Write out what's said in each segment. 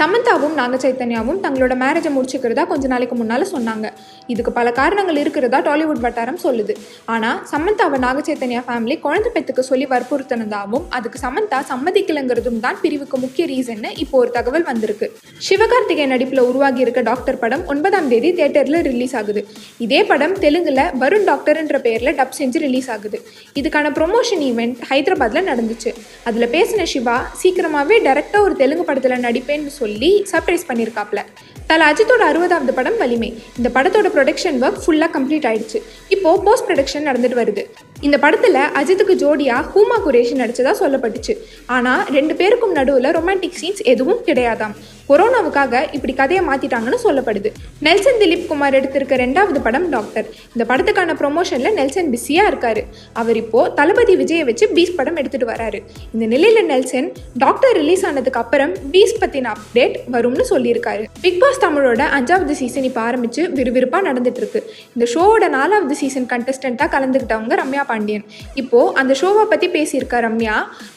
சமந்தாவும் நாக சைத்தன்யாவும் தங்களோட மேரேஜை முடிச்சுக்கிறதா கொஞ்ச நாளைக்கு முன்னால் சொன்னாங்க. இதுக்கு பல காரணங்கள் இருக்கிறதா டாலிவுட் வட்டாரம் சொல்லுது. ஆனால் சமந்தாவை நாக சைத்தன்யா ஃபேமிலி குழந்தை பெத்துக்கு சொல்லி வற்புறுத்தினதாகவும் அதுக்கு சமந்தா சம்மதிக்கலைங்கிறதும் தான் பிரிவுக்கு முக்கிய ரீசன்னு இப்போ ஒரு தகவல் வந்திருக்கு. சிவகார்த்திகேயன் நடிப்பில் உருவாகி இருக்க டாக்டர் படம் ஒன்பதாம் தேதி தேட்டரில் ரிலீஸ் ஆகுது. இதே படம் தெலுங்குல வருண் டாக்டர்ன்ற பேரில் டப் செஞ்சு ரிலீஸ் ஆகுது. இதுக்கான ப்ரொமோஷன் ஈவெண்ட் ஹைதராபாத்தில் நடந்துச்சு. அதில் பேசின சிவா சீக்கிரமாகவே டேரெக்டாக ஒரு தெலுங்கு படத்தில் நடிப்பேன்னு சொல்லி சர்ப்ரைஸ் பண்ணியிருக்காப்ல தல அஜித்தோட அறுபதாவது படம் வலிமை. இந்த படத்தோட ப்ரொடக்ஷன் ஒர்க் ஃபுல்லாக கம்ப்ளீட் ஆயிடுச்சு. இப்போ போஸ்ட் ப்ரொடக்ஷன் நடந்துட்டு வருது. இந்த படத்தில் அஜித்துக்கு ஜோடியாக ஹூமா குரேஷி நடிச்சதா சொல்லப்பட்டுச்சு. ஆனால் ரெண்டு பேருக்கும் நடுவில் ரொமான்டிக் சீன்ஸ் எதுவும் கிடையாதாம். கொரோனாவுக்காக இப்படி கதையை மாற்றிட்டாங்கன்னு சொல்லப்படுது. நெல்சன் திலீப் குமார் எடுத்திருக்க ரெண்டாவது படம் டாக்டர் இந்த படத்துக்கான ப்ரொமோஷனில் நெல்சன் பிஸியாக இருக்காரு. அவர் இப்போ தளபதி விஜயை வச்சு பீஸ் படம் எடுத்துட்டு வராரு. இந்த நிலையில் நெல்சன் டாக்டர் ரிலீஸ் ஆனதுக்கு அப்புறம் பீஸ் பற்றின அப்டேட் வரும்னு சொல்லியிருக்காரு. பிக் பாஸ் தமிழோட அஞ்சாவது சீசன் இப்போ ஆரம்பித்து விறுவிறுப்பாக நடந்துட்டு இருக்கு இந்த ஷோவோட நாலாவது சீசன் கண்டஸ்டண்ட்டாக கலந்துக்கிட்டவங்க ரம்யா பாண்டியன். இப்போது அந்த ஷோவை பற்றி பேசியிருக்க ரம்யா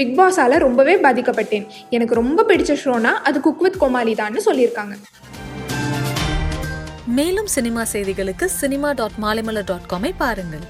பிக் பாஸால் ரொம்பவே பாதிக்கப்பட்டேன். எனக்கு ரொம்ப பிடிச்ச ஷோனா அது குக் வித் கோமாளி தான்னு சொல்லியிருக்காங்க. மேலும் சினிமா செய்திகளுக்கு சினிமா டாட் மாலைமலர் டாட் காமை பாருங்கள்.